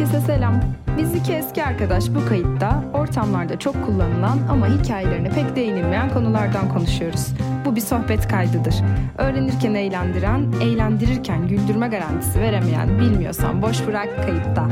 Herkese selam. Biz iki eski arkadaş bu kayıtta ortamlarda çok kullanılan ama hikayelerine pek değinilmeyen konulardan konuşuyoruz. Bu bir sohbet kaydıdır. Öğrenirken eğlendiren, eğlendirirken güldürme garantisi veremeyen bilmiyorsan boş bırak kayıtta.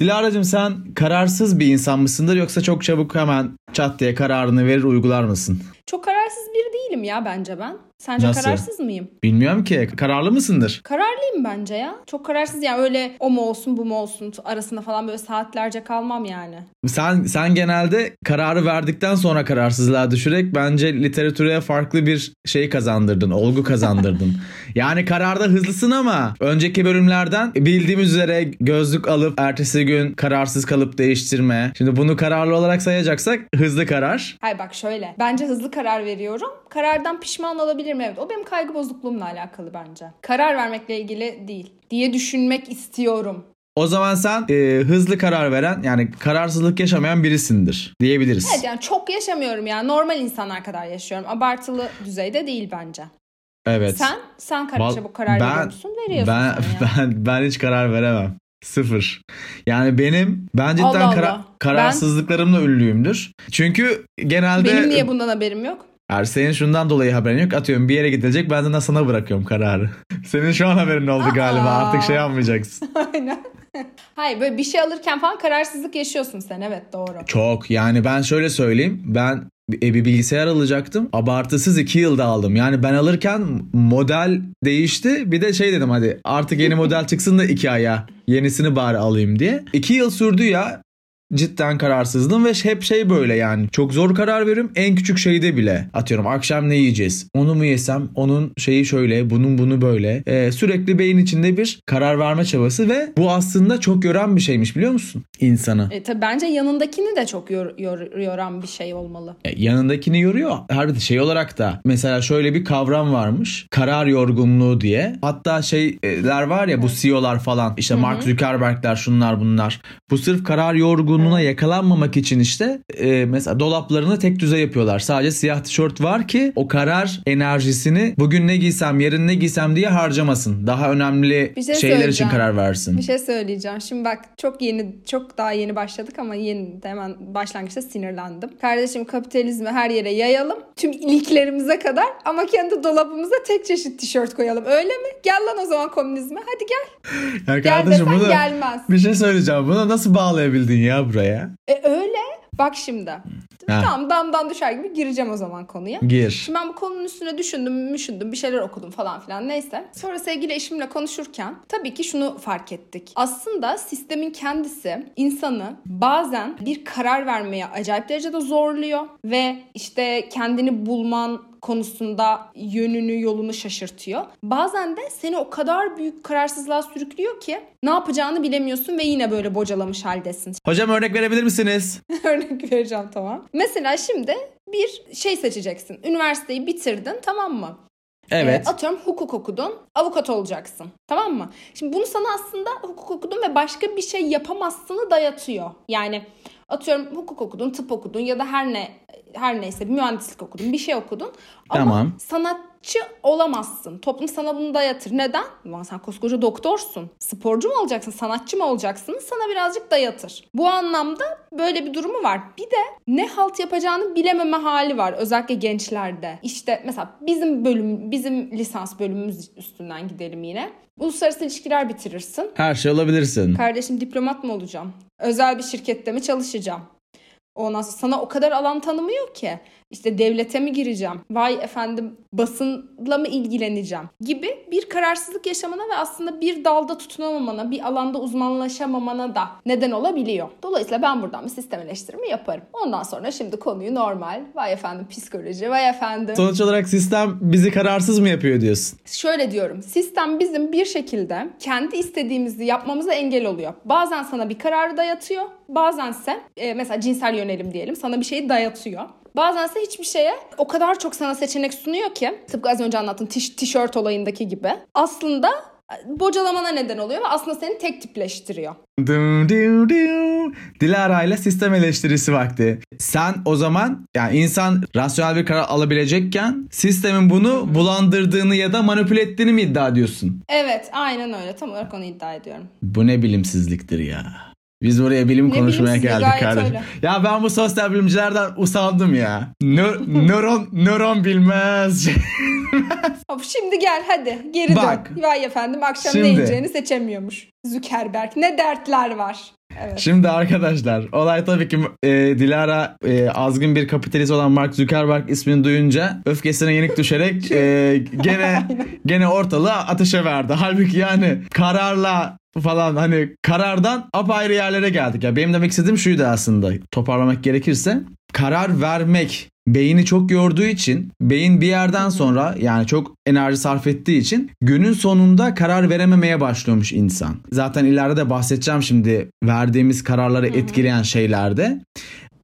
Dilara'cığım sen kararsız bir insan mısındır yoksa çok çabuk hemen çat diye kararını verir uygular mısın? Çok kararsız biri değilim ya bence ben. Sence Nasıl? kararsız mıyım? Bilmiyorum ki kararlı mısındır? Kararlıyım bence ya. Çok kararsız yani öyle o mu olsun bu mu olsun arasında falan böyle saatlerce kalmam yani. Sen sen genelde kararı verdikten sonra kararsızlığa düşerek bence literatüre farklı bir şey kazandırdın, olgu kazandırdın. yani kararda hızlısın ama önceki bölümlerden bildiğimiz üzere gözlük alıp ertesi gün kararsız kalıp değiştirme. Şimdi bunu kararlı olarak sayacaksak hızlı karar. Hayır bak şöyle. Bence hızlı karar veriyorum. Karardan pişman olabilirim evet. O benim kaygı bozukluğumla alakalı bence. Karar vermekle ilgili değil diye düşünmek istiyorum. O zaman sen e, hızlı karar veren yani kararsızlık yaşamayan birisindir diyebiliriz. Evet yani çok yaşamıyorum yani. Normal insanlar kadar yaşıyorum. Abartılı düzeyde değil bence. Evet. Sen sen karar, çabuk karar veriyor musun? Veriyorsun ben, ben ben hiç karar veremem. Sıfır. Yani benim ben cidden Allah kara- Allah. kararsızlıklarımla ünlüyüm,'dür. Çünkü genelde Benim niye bundan haberim yok? Yani senin şundan dolayı haberin yok. Atıyorum bir yere gidilecek ben de sana bırakıyorum kararı. Senin şu an haberin oldu Aa. galiba. Artık şey yapmayacaksın. Aynen. Hayır böyle bir şey alırken falan kararsızlık yaşıyorsun sen evet doğru. Çok yani ben şöyle söyleyeyim. Ben bir bir bilgisayar alacaktım. Abartısız 2 yılda aldım. Yani ben alırken model değişti. Bir de şey dedim hadi artık yeni model çıksın da 2 aya yenisini bari alayım diye. 2 yıl sürdü ya. Cidden kararsızdım ve hep şey böyle yani çok zor karar veriyorum en küçük şeyde bile atıyorum akşam ne yiyeceğiz onu mu yesem onun şeyi şöyle bunun bunu böyle Ee, sürekli beyin içinde bir karar verme çabası ve bu aslında çok yoran bir şeymiş biliyor musun insanı. E, tabii bence yanındakini de çok yor, yor- yoran bir şey olmalı. E, yanındakini yoruyor. Her şey olarak da mesela şöyle bir kavram varmış. Karar yorgunluğu diye. Hatta şeyler var ya bu CEO'lar falan işte Mark Zuckerberg'ler şunlar bunlar. Bu sırf karar yorgunluğuna yakalanmamak için işte e, mesela dolaplarını tek düze yapıyorlar. Sadece siyah tişört var ki o karar enerjisini bugün ne giysem yarın ne giysem diye harcamasın. Daha önemli Bir şey şeyler için karar versin. Bir şey söyleyeceğim. Şimdi bak çok yeni, çok daha yeni başladık ama yeni de hemen başlangıçta sinirlendim. Kardeşim kapitalizmi her yere yayalım. Tüm iliklerimize kadar ama kendi dolabımıza tek çeşit tişört koyalım. Öyle mi? Gel lan o zaman komünizme. Hadi gel. Ya Gel kardeşim desen bunu gelmez. bir şey söyleyeceğim. Bunu nasıl bağlayabildin ya buraya? E öyle. Bak şimdi. Tamam damdan düşer gibi gireceğim o zaman konuya. Gir. Şimdi ben bu konunun üstüne düşündüm, düşündüm, bir şeyler okudum falan filan neyse. Sonra sevgili eşimle konuşurken tabii ki şunu fark ettik. Aslında sistemin kendisi insanı bazen bir karar vermeye acayip derecede zorluyor ve işte kendini bulman konusunda yönünü yolunu şaşırtıyor. Bazen de seni o kadar büyük kararsızlığa sürüklüyor ki ne yapacağını bilemiyorsun ve yine böyle bocalamış haldesin. Hocam örnek verebilir misiniz? Örnek vereceğim tamam. Mesela şimdi bir şey seçeceksin. Üniversiteyi bitirdin tamam mı? Evet. Ee, atıyorum hukuk okudun, avukat olacaksın. Tamam mı? Şimdi bunu sana aslında hukuk okudun ve başka bir şey yapamazsını dayatıyor. Yani atıyorum hukuk okudun, tıp okudun ya da her ne her neyse bir mühendislik okudun, bir şey okudun. Ama Tamam. sanatçı olamazsın. Toplum sana bunu dayatır. Neden? Ulan sen koskoca doktorsun. Sporcu mu olacaksın, sanatçı mı olacaksın? Sana birazcık dayatır. Bu anlamda böyle bir durumu var. Bir de ne halt yapacağını bilememe hali var. Özellikle gençlerde. İşte mesela bizim bölüm, bizim lisans bölümümüz üstünden gidelim yine. Uluslararası ilişkiler bitirirsin. Her şey olabilirsin. Kardeşim diplomat mı olacağım? Özel bir şirkette mi çalışacağım? Ondan sonra sana o kadar alan tanımıyor ki. İşte devlete mi gireceğim? Vay efendim basınla mı ilgileneceğim? Gibi bir kararsızlık yaşamana ve aslında bir dalda tutunamamana, bir alanda uzmanlaşamamana da neden olabiliyor. Dolayısıyla ben buradan bir sistem eleştirimi yaparım. Ondan sonra şimdi konuyu normal. Vay efendim psikoloji, vay efendim. Sonuç olarak sistem bizi kararsız mı yapıyor diyorsun? Şöyle diyorum. Sistem bizim bir şekilde kendi istediğimizi yapmamıza engel oluyor. Bazen sana bir kararı dayatıyor. Bazense e, mesela cinsel yönelim diyelim sana bir şeyi dayatıyor. Bazense hiçbir şeye o kadar çok sana seçenek sunuyor ki tıpkı az önce anlattığım tiş- tişört olayındaki gibi. Aslında bocalamana neden oluyor ve aslında seni tek tipleştiriyor. Dım, dım, dım. Dilara ile sistem eleştirisi vakti. Sen o zaman yani insan rasyonel bir karar alabilecekken sistemin bunu bulandırdığını ya da manipüle ettiğini mi iddia ediyorsun? Evet aynen öyle tam olarak onu iddia ediyorum. Bu ne bilimsizliktir ya. Biz buraya bilim Ne konuşmaya geldik kardeşim. öyle. Ya ben bu sosyal bilimcilerden usandım ya. Nö- nöron nöron bilmez. Hop, şimdi gel hadi geri Bak. dön. Vay efendim akşam Şimdi. ne yiyeceğini seçemiyormuş. Zuckerberg ne dertler var. Evet. Şimdi arkadaşlar olay tabii ki e, Dilara e, azgın bir kapitalist olan Mark Zuckerberg ismini duyunca öfkesine yenik düşerek e, gene gene ortalığı ateşe verdi. Halbuki yani kararla falan hani karardan apayrı yerlere geldik. Ya benim demek istediğim şuydu aslında toparlamak gerekirse karar vermek beyni çok yorduğu için beyin bir yerden sonra yani çok enerji sarf ettiği için günün sonunda karar verememeye başlıyormuş insan. Zaten ileride de bahsedeceğim şimdi verdiğimiz kararları etkileyen şeylerde.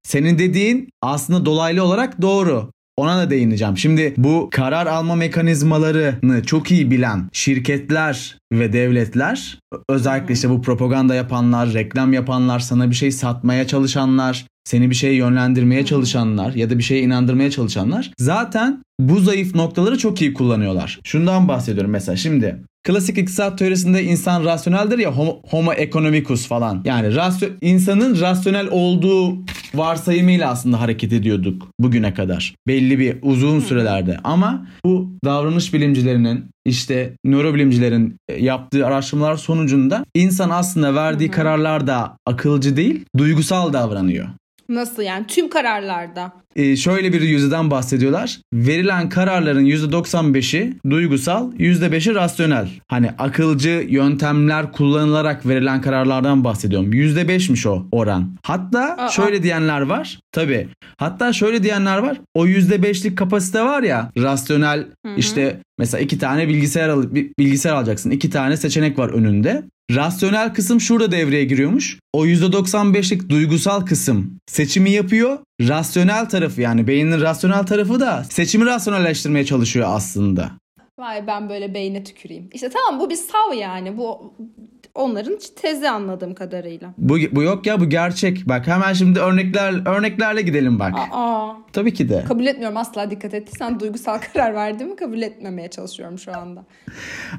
Senin dediğin aslında dolaylı olarak doğru. Ona da değineceğim. Şimdi bu karar alma mekanizmalarını çok iyi bilen şirketler ve devletler özellikle işte bu propaganda yapanlar, reklam yapanlar, sana bir şey satmaya çalışanlar, seni bir şeye yönlendirmeye çalışanlar ya da bir şeye inandırmaya çalışanlar zaten bu zayıf noktaları çok iyi kullanıyorlar. Şundan bahsediyorum mesela şimdi Klasik iktisat teorisinde insan rasyoneldir ya homo, homo economicus falan. Yani rasyo, insanın rasyonel olduğu varsayımıyla aslında hareket ediyorduk bugüne kadar. Belli bir uzun sürelerde. Ama bu davranış bilimcilerinin işte nörobilimcilerin e, yaptığı araştırmalar sonucunda insan aslında verdiği kararlarda akılcı değil, duygusal davranıyor. Nasıl yani tüm kararlarda. Ee, şöyle bir yüzdeden bahsediyorlar. Verilen kararların %95'i duygusal, %5'i rasyonel. Hani akılcı yöntemler kullanılarak verilen kararlardan bahsediyorum. %5'miş o oran. Hatta Aa. şöyle diyenler var. Tabii. Hatta şöyle diyenler var. O %5'lik kapasite var ya rasyonel işte mesela iki tane bilgisayar al bir bilgisayar alacaksın. iki tane seçenek var önünde. Rasyonel kısım şurada devreye giriyormuş. O %95'lik duygusal kısım seçimi yapıyor. Rasyonel tarafı yani beynin rasyonel tarafı da seçimi rasyonelleştirmeye çalışıyor aslında. Vay ben böyle beyne tüküreyim. İşte tamam bu bir sav yani. Bu onların tezi anladığım kadarıyla. Bu, bu yok ya bu gerçek. Bak hemen şimdi örnekler örneklerle gidelim bak. Aa, Tabii ki de. kabul etmiyorum asla dikkat ettiysen duygusal karar verdiğimi kabul etmemeye çalışıyorum şu anda.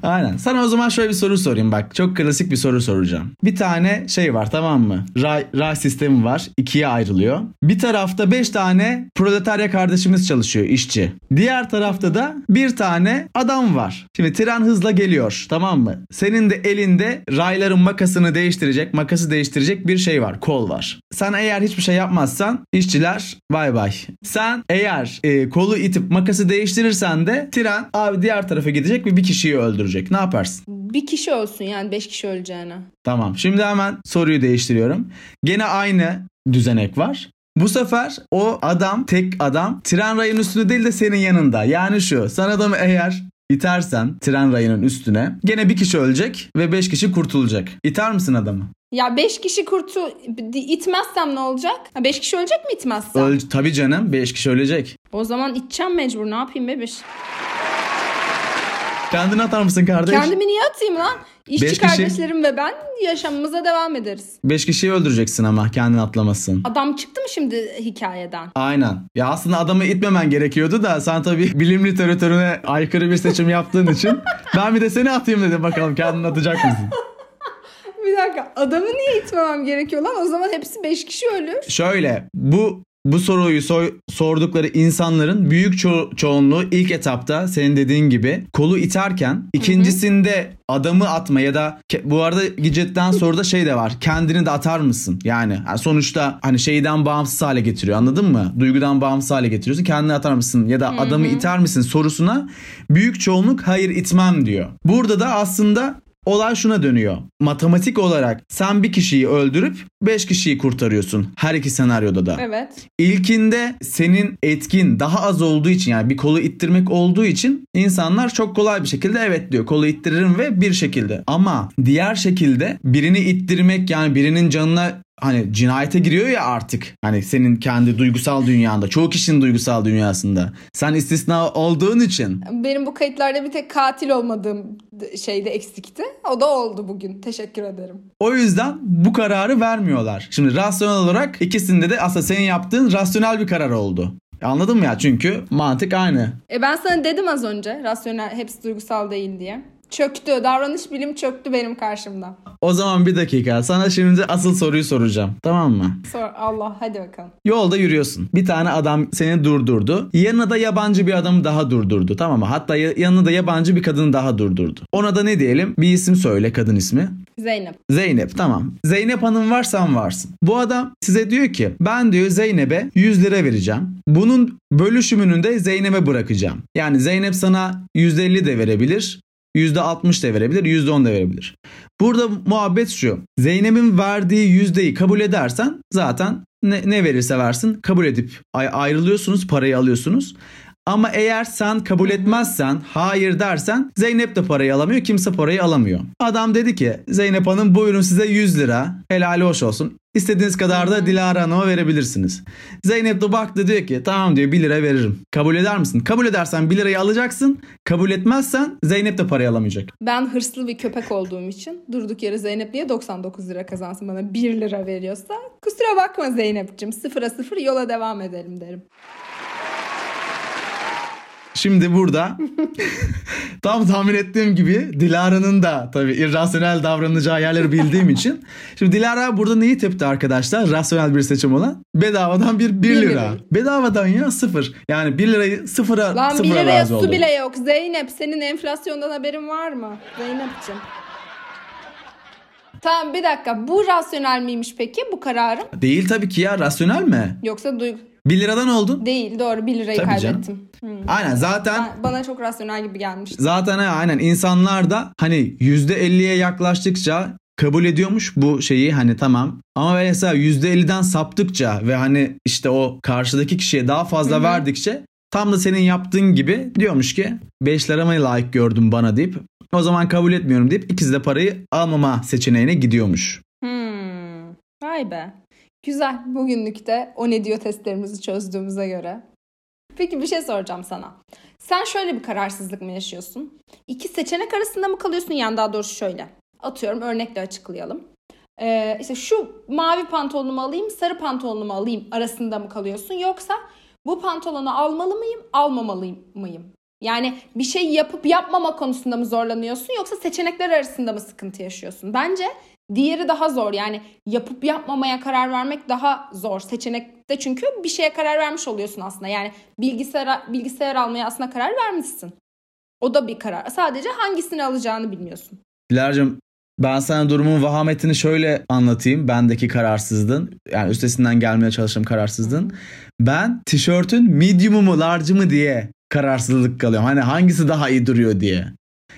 Aynen. Sana o zaman şöyle bir soru sorayım bak. Çok klasik bir soru soracağım. Bir tane şey var tamam mı? Ray, ray sistemi var. ikiye ayrılıyor. Bir tarafta 5 tane proletarya kardeşimiz çalışıyor işçi. Diğer tarafta da bir tane adam var. Şimdi tren hızla geliyor tamam mı? Senin de elinde rayların makasını değiştirecek, makası değiştirecek bir şey var. Kol var. Sen eğer hiçbir şey yapmazsan işçiler bay bay. Sen eğer e, kolu itip makası değiştirirsen de tren abi diğer tarafa gidecek ve bir kişiyi öldürecek. Ne yaparsın? Bir kişi ölsün yani beş kişi öleceğine. Tamam. Şimdi hemen soruyu değiştiriyorum. Gene aynı düzenek var. Bu sefer o adam tek adam tren rayının üstünde değil de senin yanında. Yani şu sen adamı eğer itersen tren rayının üstüne gene bir kişi ölecek ve beş kişi kurtulacak. İter misin adamı? Ya beş kişi kurtu itmezsem ne olacak? Ha, beş kişi ölecek mi itmezsem? Öl tabii canım beş kişi ölecek. o zaman iteceğim mecbur ne yapayım bebiş? Kendini atar mısın kardeş? Kendimi niye atayım lan? İşçi Beş kişi- kardeşlerim ve ben yaşamımıza devam ederiz. Beş kişiyi öldüreceksin ama kendini atlamasın. Adam çıktı mı şimdi hikayeden? Aynen. Ya aslında adamı itmemen gerekiyordu da sen tabii bilim literatürüne aykırı bir seçim yaptığın için ben bir de seni atayım dedim bakalım kendini atacak mısın? Bir dakika adamı niye itmemem gerekiyor lan? O zaman hepsi 5 kişi ölür. Şöyle bu bu soruyu soy- sordukları insanların büyük ço- çoğunluğu ilk etapta senin dediğin gibi kolu iterken ikincisinde adamı atma ya da bu arada gidecetten sonra da şey de var. Kendini de atar mısın? Yani, yani sonuçta hani şeyden bağımsız hale getiriyor anladın mı? Duygudan bağımsız hale getiriyorsun. Kendini atar mısın ya da adamı iter misin sorusuna büyük çoğunluk hayır itmem diyor. Burada da aslında Olay şuna dönüyor. Matematik olarak sen bir kişiyi öldürüp 5 kişiyi kurtarıyorsun. Her iki senaryoda da. Evet. İlkinde senin etkin daha az olduğu için yani bir kolu ittirmek olduğu için insanlar çok kolay bir şekilde evet diyor. Kolu ittiririm ve bir şekilde. Ama diğer şekilde birini ittirmek yani birinin canına hani cinayete giriyor ya artık. Hani senin kendi duygusal dünyanda, çoğu kişinin duygusal dünyasında. Sen istisna olduğun için. Benim bu kayıtlarda bir tek katil olmadığım şeyde eksikti. O da oldu bugün. Teşekkür ederim. O yüzden bu kararı vermiyorlar. Şimdi rasyonel olarak ikisinde de aslında senin yaptığın rasyonel bir karar oldu. Anladın mı ya? Çünkü mantık aynı. E ben sana dedim az önce rasyonel hepsi duygusal değil diye. Çöktü. Davranış bilim çöktü benim karşımda. O zaman bir dakika. Sana şimdi asıl soruyu soracağım. Tamam mı? Sor Allah hadi bakalım. Yolda yürüyorsun. Bir tane adam seni durdurdu. Yanına da yabancı bir adam daha durdurdu. Tamam mı? Hatta yanına da yabancı bir kadın daha durdurdu. Ona da ne diyelim? Bir isim söyle kadın ismi. Zeynep. Zeynep tamam. Zeynep Hanım varsan varsın. Bu adam size diyor ki ben diyor Zeynep'e 100 lira vereceğim. Bunun bölüşümünü de Zeynep'e bırakacağım. Yani Zeynep sana 150 de verebilir. %60 da verebilir, %10 da verebilir. Burada muhabbet şu. Zeynep'in verdiği yüzdeyi kabul edersen zaten ne, ne verirse versin kabul edip ayrılıyorsunuz, parayı alıyorsunuz. Ama eğer sen kabul etmezsen, hayır dersen Zeynep de parayı alamıyor, kimse parayı alamıyor. Adam dedi ki Zeynep Hanım buyurun size 100 lira, helali hoş olsun. İstediğiniz kadar da Dilara Hanım'a verebilirsiniz. Zeynep de baktı diyor ki tamam diyor 1 lira veririm. Kabul eder misin? Kabul edersen 1 lirayı alacaksın. Kabul etmezsen Zeynep de parayı alamayacak. Ben hırslı bir köpek olduğum için durduk yere Zeynep niye 99 lira kazansın bana 1 lira veriyorsa kusura bakma Zeynep'ciğim sıfıra sıfır yola devam edelim derim. Şimdi burada tam tahmin ettiğim gibi Dilara'nın da tabii irrasyonel davranacağı yerleri bildiğim için. Şimdi Dilara burada neyi tepti arkadaşlar? Rasyonel bir seçim olan. Bedavadan bir 1 lira. lira. Bedavadan ya sıfır. Yani 1 lirayı sıfıra, Lan sıfıra 1 liraya su oldu. bile yok. Zeynep senin enflasyondan haberin var mı? Zeynep'ciğim. Tamam bir dakika. Bu rasyonel miymiş peki bu kararım? Değil tabii ki ya rasyonel mi? Yoksa duygu... 1 liradan oldun. Değil doğru 1 lirayı Tabii canım. kaybettim. Hmm. Aynen zaten Ben- Bana çok rasyonel gibi gelmişti. zaten ha, aynen insanlar da hani %50'ye yaklaştıkça kabul ediyormuş bu şeyi hani tamam. Ama mesela %50'den saptıkça ve hani işte o karşıdaki kişiye daha fazla Hı hı. verdikçe tam da senin yaptığın gibi diyormuş ki 5 lira mı layık gördüm bana deyip o zaman kabul etmiyorum deyip ikisi de parayı almama seçeneğine gidiyormuş. Hmm. Vay be. Güzel. Bugünlük de o ne diyor testlerimizi çözdüğümüze göre. Peki bir şey soracağım sana. Sen şöyle bir kararsızlık mı yaşıyorsun? İki seçenek arasında mı kalıyorsun? Yani daha doğrusu şöyle. Atıyorum örnekle açıklayalım. Ee, işte şu mavi pantolonumu alayım, sarı pantolonumu alayım arasında mı kalıyorsun? Yoksa bu pantolonu almalı mıyım, almamalı mıyım? Yani bir şey yapıp yapmama konusunda mı zorlanıyorsun yoksa seçenekler arasında mı sıkıntı yaşıyorsun? Bence diğeri daha zor. Yani yapıp yapmamaya karar vermek daha zor. Seçenekte çünkü bir şeye karar vermiş oluyorsun aslında. Yani bilgisayar bilgisayar almaya aslında karar vermişsin. O da bir karar. Sadece hangisini alacağını bilmiyorsun. Dilar'cığım ben sana durumun vahametini şöyle anlatayım. Bendeki kararsızlığın yani üstesinden gelmeye çalıştığım kararsızlığın. Ben tişörtün medium'u mu large'ı mı diye kararsızlık kalıyorum. Hani hangisi daha iyi duruyor diye.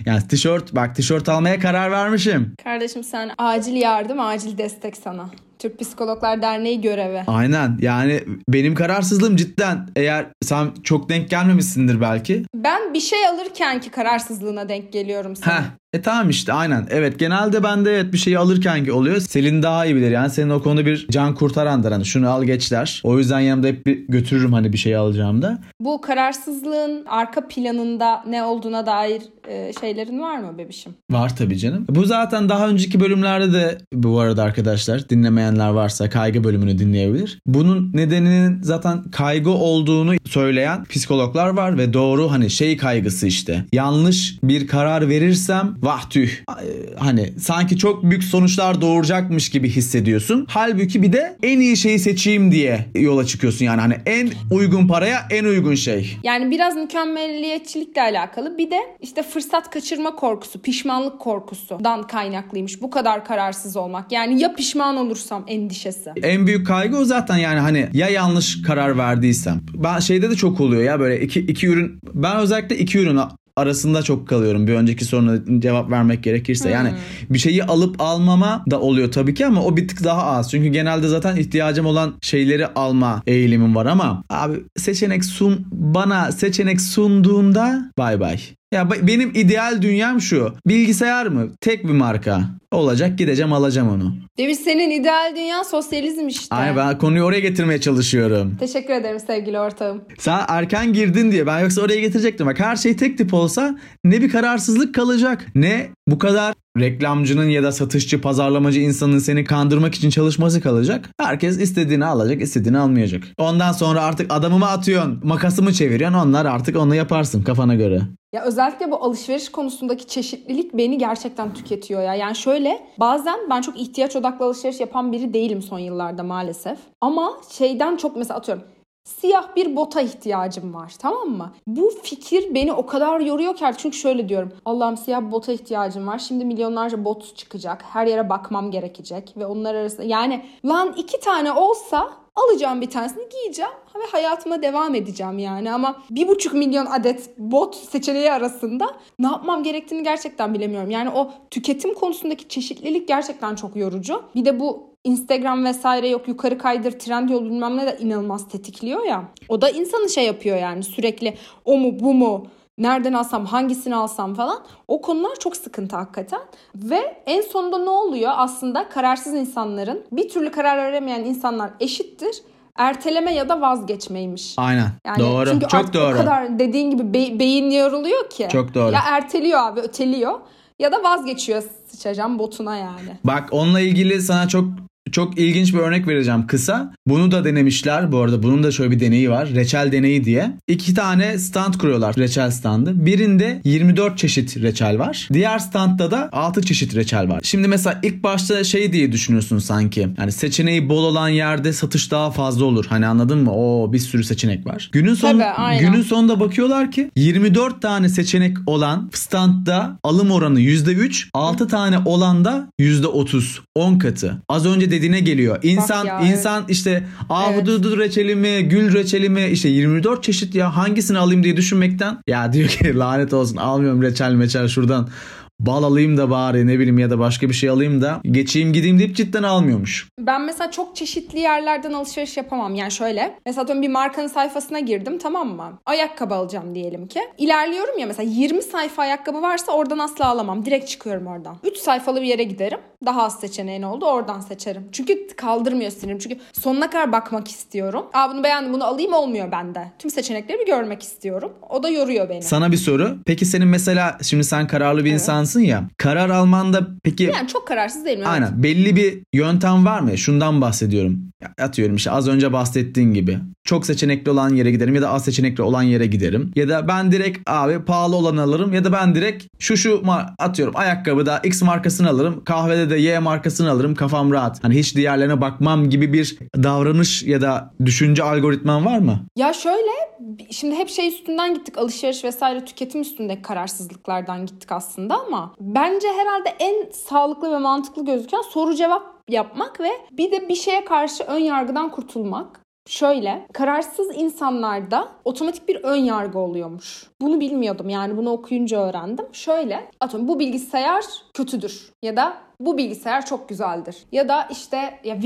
Yani tişört bak tişört almaya karar vermişim. Kardeşim sen acil yardım, acil destek sana. Türk Psikologlar Derneği görevi. Aynen yani benim kararsızlığım cidden eğer sen çok denk gelmemişsindir belki. Ben bir şey alırken ki kararsızlığına denk geliyorum sana. Heh, e tamam işte aynen. Evet genelde bende evet bir şeyi alırken ki oluyor. Selin daha iyi bilir yani senin o konuda bir can kurtarandır hani şunu al geç der. O yüzden yanımda hep bir götürürüm hani bir şey alacağımda. Bu kararsızlığın arka planında ne olduğuna dair e, şeylerin var mı bebişim? Var tabii canım. Bu zaten daha önceki bölümlerde de bu arada arkadaşlar dinlemeyenler varsa kaygı bölümünü dinleyebilir. Bunun nedeninin zaten kaygı olduğunu söyleyen psikologlar var ve doğru hani şey kaygısı işte. Yanlış bir karar verirsem vah tüh hani sanki çok büyük sonuçlar doğuracakmış gibi hissediyorsun. Halbuki bir de en iyi şeyi seçeyim diye yola çıkıyorsun yani hani en uygun paraya en uygun şey. Yani biraz mükemmelliyetçilikle alakalı bir de işte fırsat kaçırma korkusu, pişmanlık korkusundan kaynaklıymış bu kadar kararsız olmak. Yani ya pişman olursam endişesi. En büyük kaygı o zaten yani hani ya yanlış karar verdiysem. Ben şeyde de çok oluyor ya böyle iki, iki ürün ben özellikle iki ürün arasında çok kalıyorum bir önceki soruna cevap vermek gerekirse. Hmm. Yani bir şeyi alıp almama da oluyor tabii ki ama o bir tık daha az. Çünkü genelde zaten ihtiyacım olan şeyleri alma eğilimim var ama abi seçenek sun bana seçenek sunduğunda bay bay. Ya benim ideal dünyam şu. Bilgisayar mı? Tek bir marka. Olacak gideceğim alacağım onu. Demiş senin ideal dünya sosyalizm işte. Ay ben konuyu oraya getirmeye çalışıyorum. Teşekkür ederim sevgili ortağım. Sen erken girdin diye ben yoksa oraya getirecektim. Bak her şey tek tip olsa ne bir kararsızlık kalacak ne bu kadar reklamcının ya da satışçı, pazarlamacı insanın seni kandırmak için çalışması kalacak. Herkes istediğini alacak, istediğini almayacak. Ondan sonra artık adamımı atıyorsun, makasımı çeviriyorsun. Onlar artık onu yaparsın kafana göre. Ya özellikle bu alışveriş konusundaki çeşitlilik beni gerçekten tüketiyor ya. Yani şöyle bazen ben çok ihtiyaç odaklı alışveriş yapan biri değilim son yıllarda maalesef. Ama şeyden çok mesela atıyorum siyah bir bota ihtiyacım var tamam mı? Bu fikir beni o kadar yoruyor ki çünkü şöyle diyorum. Allah'ım siyah bir bota ihtiyacım var. Şimdi milyonlarca bot çıkacak. Her yere bakmam gerekecek ve onlar arasında yani lan iki tane olsa alacağım bir tanesini giyeceğim ve hayatıma devam edeceğim yani ama bir buçuk milyon adet bot seçeneği arasında ne yapmam gerektiğini gerçekten bilemiyorum. Yani o tüketim konusundaki çeşitlilik gerçekten çok yorucu. Bir de bu Instagram vesaire yok yukarı kaydır trend yol bilmem ne de inanılmaz tetikliyor ya. O da insanı şey yapıyor yani sürekli o mu bu mu nereden alsam hangisini alsam falan o konular çok sıkıntı hakikaten ve en sonunda ne oluyor aslında kararsız insanların bir türlü karar veremeyen insanlar eşittir erteleme ya da vazgeçmeymiş. Aynen. Yani doğru. Çünkü Çok doğru. o kadar dediğin gibi be- beyin yoruluyor ki. Çok doğru. Ya erteliyor abi öteliyor ya da vazgeçiyor sıçacağım botuna yani. Bak onunla ilgili sana çok çok ilginç bir örnek vereceğim kısa. Bunu da denemişler. Bu arada bunun da şöyle bir deneyi var. Reçel deneyi diye. İki tane stand kuruyorlar reçel standı. Birinde 24 çeşit reçel var. Diğer standta da 6 çeşit reçel var. Şimdi mesela ilk başta şey diye düşünüyorsun sanki. Yani seçeneği bol olan yerde satış daha fazla olur. Hani anladın mı? O bir sürü seçenek var. Günün son Tabii, günün sonunda bakıyorlar ki 24 tane seçenek olan standta alım oranı %3, 6 tane olan da %30. 10 katı. Az önce dediğine geliyor. İnsan ya, insan evet. işte ahududu evet. reçeli mi, gül reçeli mi işte 24 çeşit ya hangisini alayım diye düşünmekten ya diyor ki lanet olsun almıyorum reçel meçel şuradan bal alayım da bari ne bileyim ya da başka bir şey alayım da geçeyim gideyim deyip cidden almıyormuş. Ben mesela çok çeşitli yerlerden alışveriş yapamam. Yani şöyle mesela bir markanın sayfasına girdim tamam mı? Ayakkabı alacağım diyelim ki. İlerliyorum ya mesela 20 sayfa ayakkabı varsa oradan asla alamam. Direkt çıkıyorum oradan. 3 sayfalı bir yere giderim. Daha az seçeneğin oldu oradan seçerim. Çünkü kaldırmıyor sinirim. Çünkü sonuna kadar bakmak istiyorum. Aa bunu beğendim bunu alayım olmuyor bende. Tüm seçenekleri bir görmek istiyorum. O da yoruyor beni. Sana bir soru. Peki senin mesela şimdi sen kararlı bir evet. İnsansın ya. Karar almanda peki... Yani çok kararsız değilim. Evet. Aynen. Belli bir yöntem var mı? Şundan bahsediyorum. Atıyorum işte az önce bahsettiğin gibi. Çok seçenekli olan yere giderim ya da az seçenekli olan yere giderim. Ya da ben direkt abi pahalı olanı alırım ya da ben direkt şu şu atıyorum ayakkabıda X markasını alırım. Kahvede de Y markasını alırım. Kafam rahat. Hani hiç diğerlerine bakmam gibi bir davranış ya da düşünce algoritman var mı? Ya şöyle şimdi hep şey üstünden gittik alışveriş vesaire tüketim üstündeki kararsızlıklardan gittik aslında ama bence herhalde en sağlıklı ve mantıklı gözüken soru cevap yapmak ve bir de bir şeye karşı ön yargıdan kurtulmak. Şöyle, kararsız insanlarda otomatik bir ön yargı oluyormuş. Bunu bilmiyordum yani bunu okuyunca öğrendim. Şöyle, atıyorum bu bilgisayar kötüdür ya da bu bilgisayar çok güzeldir. Ya da işte ya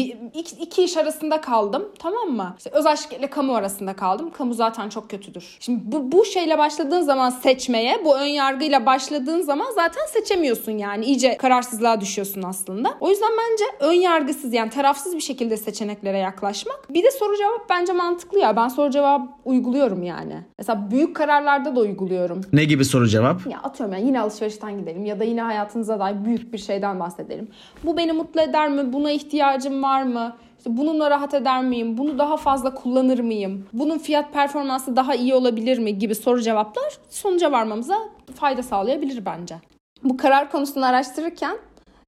iki iş arasında kaldım tamam mı? İşte özel şirketle kamu arasında kaldım. Kamu zaten çok kötüdür. Şimdi bu, bu şeyle başladığın zaman seçmeye, bu ön yargıyla başladığın zaman zaten seçemiyorsun yani. iyice kararsızlığa düşüyorsun aslında. O yüzden bence ön yargısız yani tarafsız bir şekilde seçeneklere yaklaşmak. Bir de soru cevap bence mantıklı ya. Ben soru cevap uyguluyorum yani. Mesela büyük kararlarda da uyguluyorum. Ne gibi soru cevap? Ya atıyorum yani yine alışverişten gidelim ya da yine hayatınıza dair büyük bir şeyden bahsedelim bahsedelim. Bu beni mutlu eder mi? Buna ihtiyacım var mı? İşte bununla rahat eder miyim? Bunu daha fazla kullanır mıyım? Bunun fiyat performansı daha iyi olabilir mi? Gibi soru cevaplar sonuca varmamıza fayda sağlayabilir bence. Bu karar konusunu araştırırken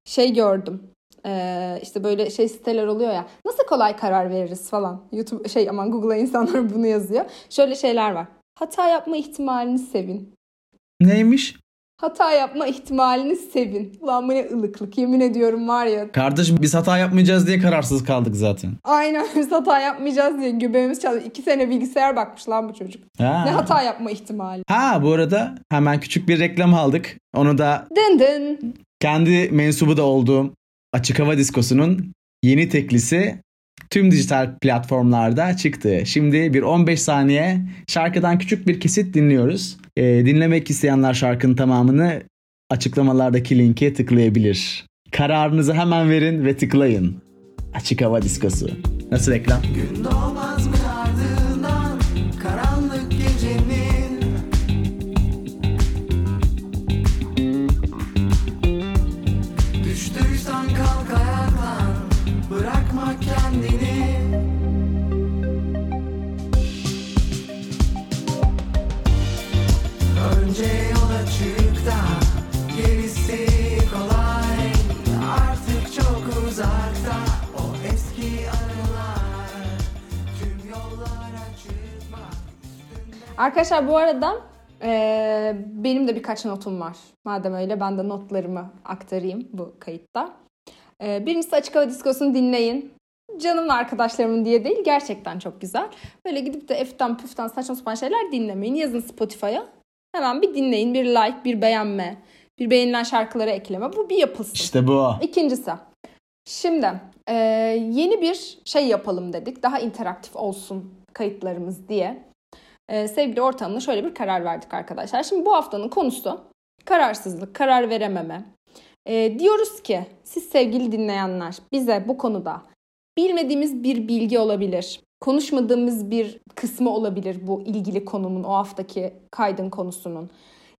şey gördüm. Ee, işte böyle şey siteler oluyor ya. Nasıl kolay karar veririz falan. YouTube şey aman Google'a insanlar bunu yazıyor. Şöyle şeyler var. Hata yapma ihtimalini sevin. Neymiş? Hata yapma ihtimalini sevin. Ulan bu ne ılıklık yemin ediyorum var ya. Kardeşim biz hata yapmayacağız diye kararsız kaldık zaten. Aynen biz hata yapmayacağız diye göbeğimiz çaldı. İki sene bilgisayar bakmış lan bu çocuk. Ha. Ne hata yapma ihtimali. Ha bu arada hemen küçük bir reklam aldık. Onu da dın dın. kendi mensubu da olduğum Açık Hava Diskosu'nun yeni teklisi tüm dijital platformlarda çıktı. Şimdi bir 15 saniye şarkıdan küçük bir kesit dinliyoruz. Ee, dinlemek isteyenler şarkının tamamını açıklamalardaki linke tıklayabilir. Kararınızı hemen verin ve tıklayın. Açık Hava Diskosu. Nasıl reklam? Gün doğmaz Arkadaşlar bu arada eee, benim de birkaç notum var. Madem öyle ben de notlarımı aktarayım bu kayıtta. Eee, birincisi Açık Hava Diskosu'nu dinleyin. Canım arkadaşlarımın diye değil gerçekten çok güzel. Böyle gidip de eften püften saçma sapan şeyler dinlemeyin. Yazın Spotify'a. Hemen bir dinleyin. Bir like, bir beğenme, bir beğenilen şarkılara ekleme. Bu bir yapılsın. İşte bu. İkincisi. Şimdi e, yeni bir şey yapalım dedik. Daha interaktif olsun kayıtlarımız diye. E, sevgili ortamla şöyle bir karar verdik arkadaşlar. Şimdi bu haftanın konusu kararsızlık, karar verememe. E, diyoruz ki siz sevgili dinleyenler bize bu konuda bilmediğimiz bir bilgi olabilir. Konuşmadığımız bir kısmı olabilir bu ilgili konunun, o haftaki kaydın konusunun.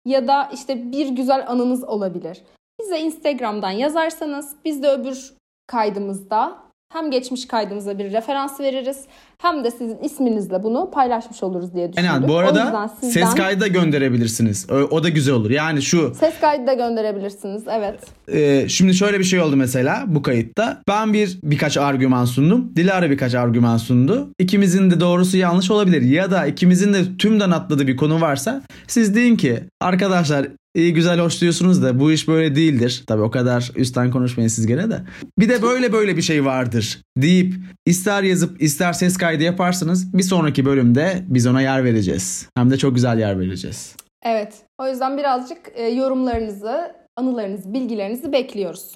Ya da işte bir güzel anınız olabilir. Bize Instagram'dan yazarsanız biz de öbür kaydımızda hem geçmiş kaydımıza bir referans veririz hem de sizin isminizle bunu paylaşmış oluruz diye düşündük. Aynen bu arada sizden ses kaydı da gönderebilirsiniz. O, o da güzel olur. Yani şu ses kaydı da gönderebilirsiniz. Evet. e, şimdi şöyle bir şey oldu mesela bu kayıtta. Ben bir birkaç argüman sundum. Dilara birkaç argüman sundu. İkimizin de doğrusu yanlış olabilir. Ya da ikimizin de tümden atladığı bir konu varsa siz deyin ki arkadaşlar iyi güzel hoş diyorsunuz da bu iş böyle değildir. Tabii o kadar üstten konuşmayın siz gene de. Bir de böyle böyle bir şey vardır deyip ister yazıp ister ses kaydı yaparsınız. Bir sonraki bölümde biz ona yer vereceğiz. Hem de çok güzel yer vereceğiz. Evet. O yüzden birazcık e, yorumlarınızı, anılarınızı, bilgilerinizi bekliyoruz.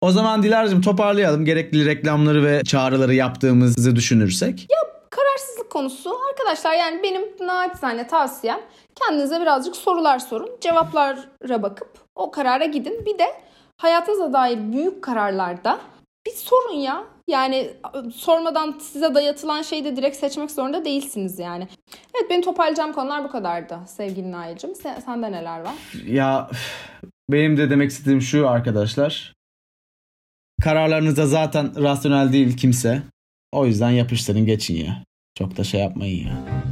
O zaman Dilara'cığım toparlayalım. Gerekli reklamları ve çağrıları yaptığımızı düşünürsek. Kararsızlık konusu arkadaşlar yani benim naçizane tavsiyem kendinize birazcık sorular sorun. Cevaplara bakıp o karara gidin. Bir de hayatınıza dair büyük kararlarda bir sorun ya. Yani sormadan size dayatılan şeyi de direkt seçmek zorunda değilsiniz yani. Evet benim toparlayacağım konular bu kadardı sevgili Nail'cim. Sen, sende neler var? Ya benim de demek istediğim şu arkadaşlar. Kararlarınızda zaten rasyonel değil kimse. O yüzden yapıştırın geçin ya. Çok da şey yapmayın ya.